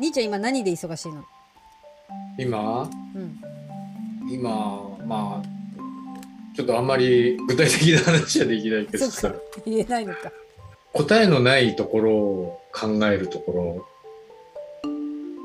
兄ちゃん今何で忙しいの？今？うん。今まあちょっとあんまり具体的な話はできないけどそさ言えないのか。答えのないところを考えるとこ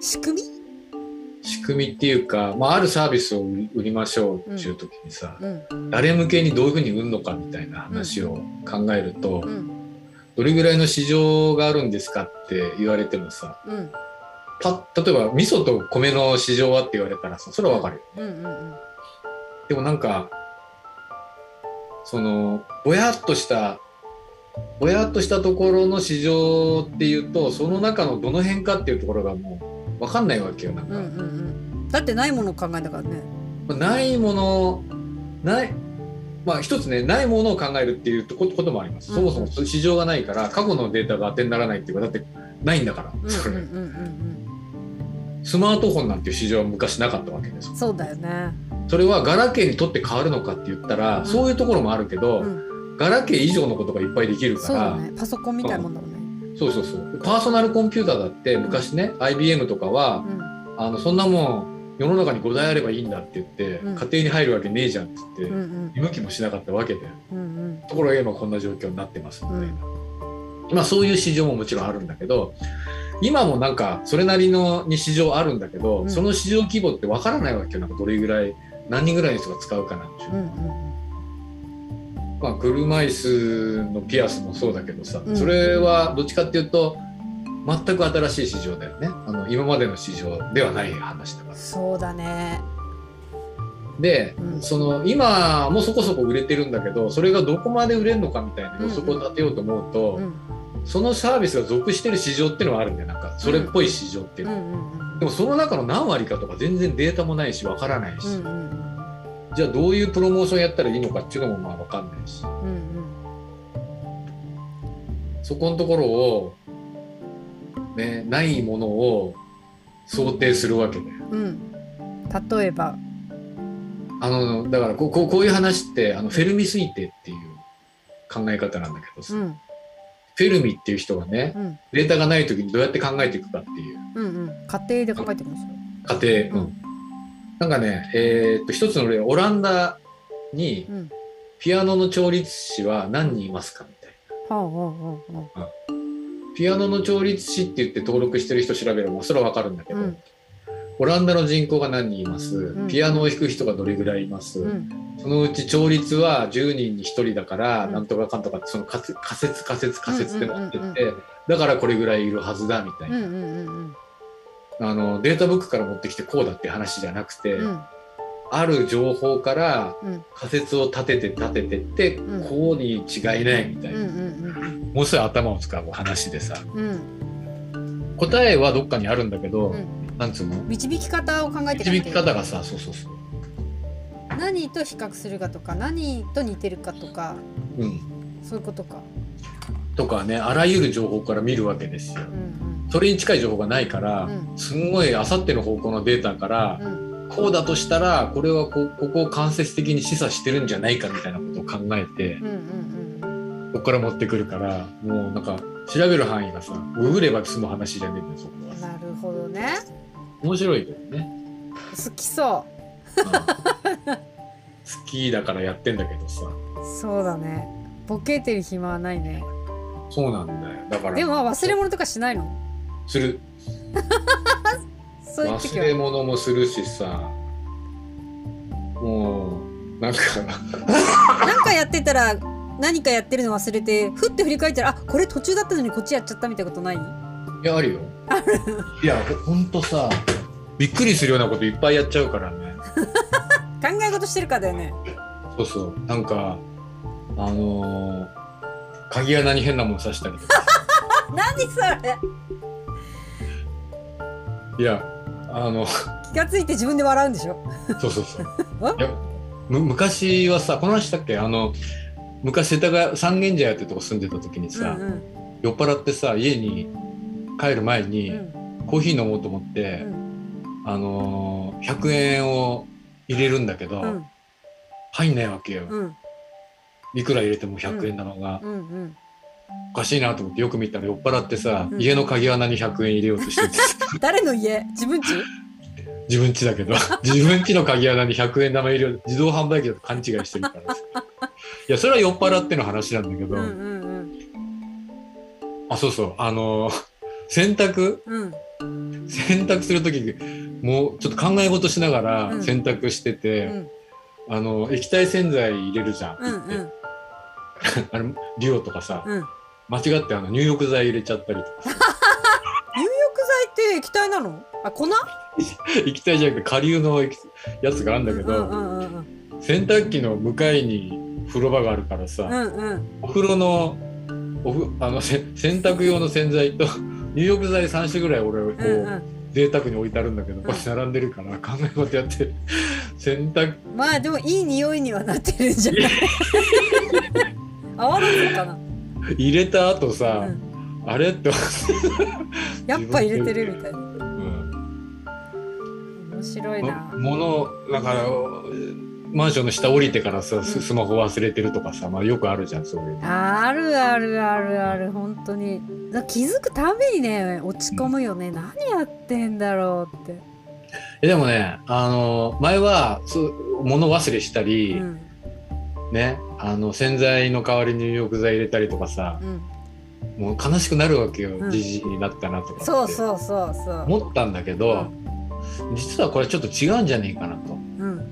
仕組み？ろ仕組みっていうか、まあ、あるサービスを売り売りましょうっていう時にさ、うん。誰向けにどういうふうに売るのかみたいな話を考えると、うん。どれぐらいの市場があるんですかって言われてもさうんパッ例えば味噌と米の市場はって言われたらさそれはわかるよ、うん。うんうんでもなんかそのぼやっとしたぼやっとしたところの市場っていうとその中のどの辺かっていうところがもう分かんないわけよなんか、うんうんうん。だってないものを考えたからね。まあないものないまあ一つねないものを考えるっていうことこともあります、うんそもそも市場がないから過去のデータが当てにならないっていうかだってないんだから、うんうんうんうんスマートフォンなんていう市場は昔なかったわけですうんそうだよね。それはガラケーにとって変わるのかって言ったら、うん。そういうところもあるけど、うん。ガラケー以上のことがいっぱいできるから。ね。パソコンみたいなもんだもんね。そうそうそう。パーソナルコンピューターだって昔ね、IBM とかはうん。あのそんなもん世の中に5台あればいいんだって言って、うん。家庭に入るわけねえじゃんって言って、うんうん。見向きもしなかったわけでうんうん。ところが今こんな状況になってますみたいな、うん。まあそういう市場ももちろんあるんだけど今もなんかそれなりのに市場あるんだけど、うん。その市場規模ってわからないわけよなんかどれぐらい何人ぐらいの人が使うかなんていう。うんうんまあ、車椅子のピアスもそうだけどさ、うん。それはどっちかっていうと全く新しい市場だよね。あの今までの市場ではない話だから。そうだね。で、うん。その今もそこそこ売れてるんだけどそれがどこまで売れるのかみたいな予測を立てようと思うと、うんそのサービスが属してる市場っていうのはあるんだよ。なんかそれっぽい市場っていううんのは、うんでもその中の何割かとか全然データもないしわからないし、うんうん。じゃあどういうプロモーションやったらいいのかっていうのもまあわかんないし。うんうん。そこのところを、ね、ないものを想定するわけだよ。うん。例えば。あのだからこうこうこういう話ってあのフェルミ推定っていう考え方なんだけどさ、うんフェルミっていう人がねうん。データがない時にどうやって考えていくかっていう。うんうん。家庭で考えてるんですよ。過程、うん。なんかね、えーっと一つの例オランダにうん。ピアノの調律師は何人いますかみたいな。はあはあはあはピアノの調律師って言って登録してる人調べればそれはわかるんだけど、うんオランダの人口が何人います、うん。ピアノを弾く人がどれぐらいいます、うん。そのうち調律は10人に1人だから、うん。なんとかかんとかってその仮説仮説仮説仮説ってなってて、だからこれぐらいいるはずだみたいな、あのデータブックから持ってきてこうだって話じゃなくて、うん。ある情報からうん。仮説を立てて立ててって、うん。こうに違いないみたいな、もうすぐ頭を使う話でさ。答えはどっかにあるんだけど、うんなんつうの？導き方を考えて導き方がさそうそうそう、何と比較するかとか何と似てるかとかうん、そういうことか。とかねあらゆる情報から見るわけですよ。うんそれに近い情報がないから、うん。すんごいあさっての方向のデータからう、ん。こうだとしたらこれはこここを間接的に示唆してるんじゃないかみたいなことを考えてうんうんうん。ここから持ってくるからもうなんか調べる範囲がさググれば済む話じゃねえんだよそこは。うんなるほどね面白いけどね、好きそう。ん。好きだからやってんだけどさ。うそうだね。ボケてる暇はないね。そうなんだよ。だから。でも忘れ物とかしないの？する。そういう時忘れは物もするしさ。もうなんか。なんかやってたら何かやってるの忘れてふって振り返ったらあこれ途中だったのにこっちやっちゃったみたいなことない？いやあるよいやほんとさびっくりするようなこといっぱいやっちゃうからね。考え事してるからだよね。そうそう。なんかあのー鍵穴に変なもの刺したりとか。何それ。いやあの気がついて自分で笑うんでしょ。そうそうそう。あ いやむ昔はさこの話したっけ？あの昔世田谷三軒茶屋ってとこ住んでた時にさ、うん。酔っ払ってさ家に帰る前に、うん。うんコーヒー飲もうと思って、あのー100円を入れるんだけど、うん。入んないわけよ、うん。いくら入れても100円玉が、うん。うんおかしいなと思ってよく見たら酔っ払ってさ、うん。家の鍵穴に100円入れようとしてて 誰の家？自分家？自分家だけど。自分家の鍵穴に100円玉入れよう。自動販売機だと勘違いしてるからさ。いやそれは酔っ払っての話なんだけど、うんうん。あそうそう。あのー洗濯？うん。うん洗濯する時もうちょっと考え事しながらうん。洗濯してうて、ん。あの液体洗剤入れるじゃん、うんうん。あれデュオとかさ、うん。間違ってあの入浴剤入れちゃったりとかさ。入浴剤って液体なの？あ粉？液体じゃなくて下流の液やつがあるんだけど、洗濯機の向かいに風呂場があるからさ、うんうん。お風呂のおふあのせ洗濯用の洗剤と入浴剤3種ぐらい俺こう、うんうん。贅沢に置いてあるんだけどこれ並んでるから考え事やって洗濯 まあでもいい匂いにはなってるんじゃない？泡立つのかな、入れた後さ、うん、あれって、やっぱ入れてるみたいな。うん。面白いな。物だからマンションの下降りてからさススマホ忘れてるとかさ、まあ、よくあるじゃんそういうの。あるあるあるある。本当に。だ気づくたびにね落ち込むよね、何やってんだろうって、えでもねあの前はそう物忘れしたり、うん。ねあの洗剤の代わりに入浴剤入れたりとかさうん、もう悲しくなるわけよ。うん。じじいになったなとかそうそうそうそう。思ったんだけど、実はこれちょっと違うんじゃねえかなと。うん。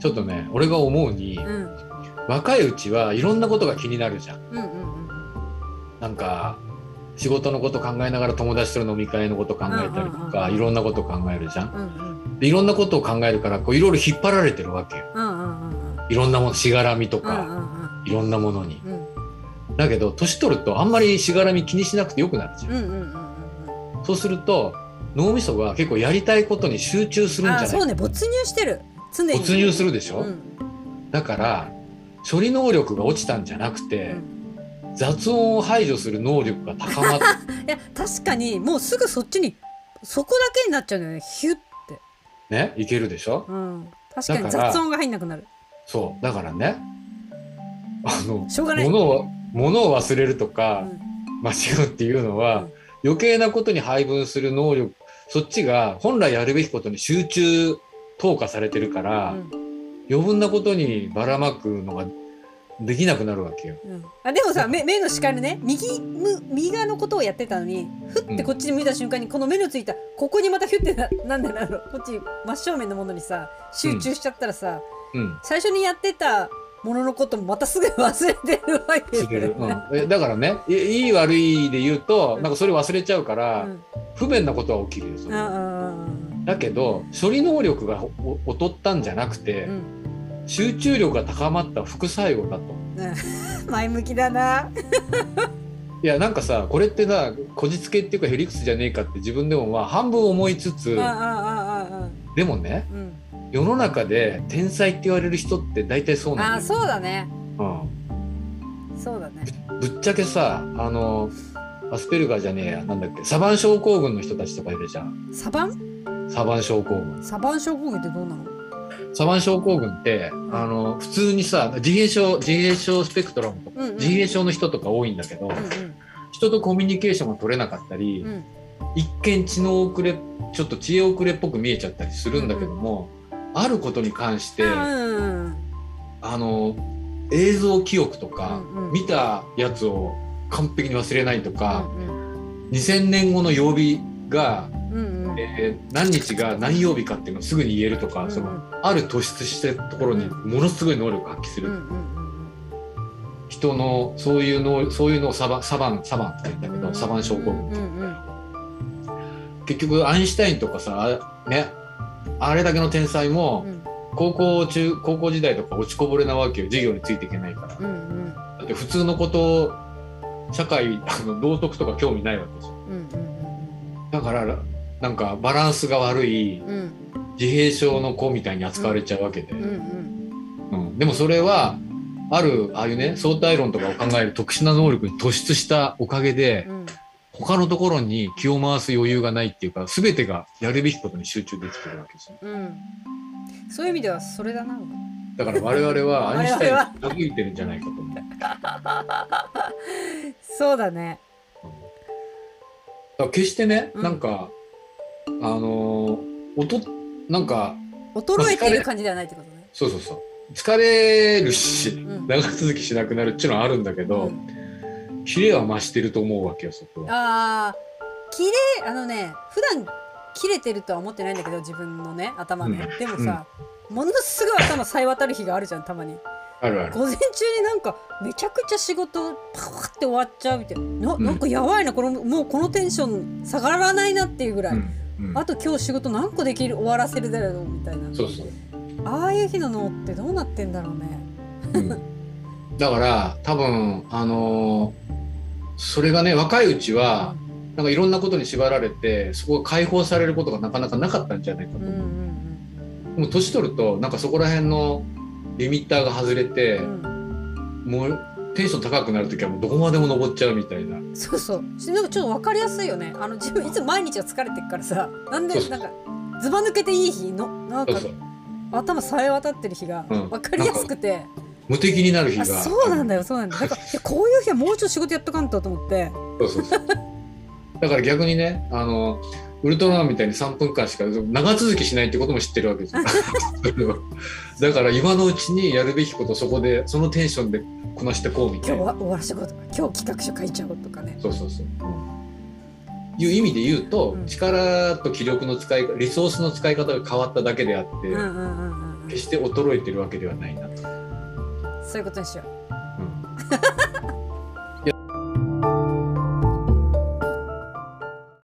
ちょっとね俺が思うに、うん。若いうちはいろんなことが気になるじゃん。うんうんうんなんか仕事のこと考えながら友達との飲み会のこと考えたりとかいろんなこと考えるじゃん。うんうん。でいろんなことを考えるからこういろいろ引っ張られてるわけよ。いろんなものしがらみとかいろんなものに。うん。うんだけど年取るとあんまりしがらみ気にしなくてよくなるじゃん。そうすると脳みそが結構やりたいことに集中するんじゃない？あそうね。没入してる。常に。没入するでしょ、うん。だから処理能力が落ちたんじゃなくうて、ん雑音を排除する能力が高まって いや確かにもうすぐそっちにそこだけになっちゃうんだよね。ヒュッて、ねいけるでしょ？うん、確かに雑音が入んなくなる。そう。だからね。あのしょうがない。物を物を忘れるとかうん。間違うっていうのは、うん。余計なことに配分する能力そっちが本来やるべきことに集中投下されてるから、うん。余分なことにばらまくのができなくなるわけよ。うん。あでもさ目目の視界のね右む右側のことをやってたのにふってこっちに向いた瞬間にこの目のついたここにまたヒュってななんでなの？こっち真正面のものにさ集中しちゃったらさ、うん。最初にやってたもののこともまたすぐ忘れてるわける、ようん、えだからねいいい悪いで言うとうん。なんかそれ忘れちゃうから、うん。不便なことは起きるよだけど処理能力がお劣ったんじゃなくて、うん集中力が高まった副作用だと。うん 前向きだな。いやなんかさこれってなこじつけっていうかヘリクスじゃねえかって自分でもまあ半分思いつつでもねうん世の中で天才って言われる人って大体そうなんだよ、そうだね。うん、そうだね。ぶっちゃけさあのアスペルガーじゃねえやなんだっけサバン症候群の人たちとかいるじゃんサバン？サバン症候群サバン症候群ってどうなの？サバン症候群ってあの普通にさ自閉症自閉症スペクトラムとかうんうん。自閉症の人とか多いんだけど、うん人とコミュニケーションが取れなかったり、うん。うん一見知能遅れちょっと知恵遅れっぽく見えちゃったりするんだけども、あることに関して、うんうんあの映像記憶とか、うんうん。見たやつを完璧に忘れないとか、うん2000年後の曜日が、うんうんえー何日が何曜日かっていうのをすぐに言えるとか、うんうん。そのある突出したところにものすごい能力を発揮する、うんうん人のそういうのそういうのをサバサバンサバンって言うんだけど、うんサバン症候群うんうん。結局アインシュタインとかさあねあれだけの天才も、うん。高校中高校時代とか落ちこぼれなわけよ。授業についていけないから、うんうん。だって普通のこと社会あの道徳とか興味ないわけですようん。だからなんかバランスが悪いうん。うん自閉症の子みたいに扱われちゃうわけで、うんうん。うん。でもそれはあるああいうね相対論とかを考える特殊な能力に突出したおかげでうん。他のところに気を回す余裕がないっていうか全てがやるべきことに集中できてるわけですようん。そういう意味ではそれだな。だから我々は アインシュタイン我々はに近づいてるんじゃないかと思う。そうだね。だから決してね、うん。なんかあのー音なんか衰えてる感じではないってことね。そうそうそう。疲れるし、ん。長続きしなくなるっていうのはあるんだけど、うん。キレは増してると思うわけよそこは。ああ綺麗あのね普段切れてるとは思ってないんだけど自分のね頭ね、うん。でもさ、ものすごい頭さえ渡る日があるじゃんたまに。あるある。午前中になんかめちゃくちゃ仕事パワって終わっちゃうみたいな。なうん。なんかやばいなこのもうこのテンション下がらないなっていうぐらい、うんうん。あと今日仕事何個できる終わらせるだろうみたいな。そうそう。ああいう日の脳ってどうなってんだろうね。うん。だから多分あのーそれがね若いうちは、なんかいろんなことに縛られてそこが解放されることがなかなかなかったんじゃないかとう。んう思う。んでも年取るとなんかそこら辺のリミッターが外れて、うんうん。もうテンション高くなる時はもうどこまでも登っちゃうみたいな。そうそう。しなんかちょっと分かりやすいよね。あの自分いつも毎日が疲れてるからさ。なんでなんかずば抜けていい日のなんか頭さえ渡ってる日がうん。分かりやすくて、無敵になる日あが。そうなんだよそうなんだよ。だからこういう日はもうちょっと仕事やっとかんとと思って。そうそうそう。だから逆にね、あの、ウルトラマンみたいに3分間しか長続きしないってことも知ってるわけですよ。だから今のうちにやるべきことそこでそのテンションでこなしてこうみたいな。今日は終わらせてこうとか今日企画書書いちゃおうとかねそうそうそう。いう意味で言うと、うん力と気力の使いリソースの使い方が変わっただけであって、うんうんうんうんうん決して衰えてるわけではないなと。そういうことにしよううん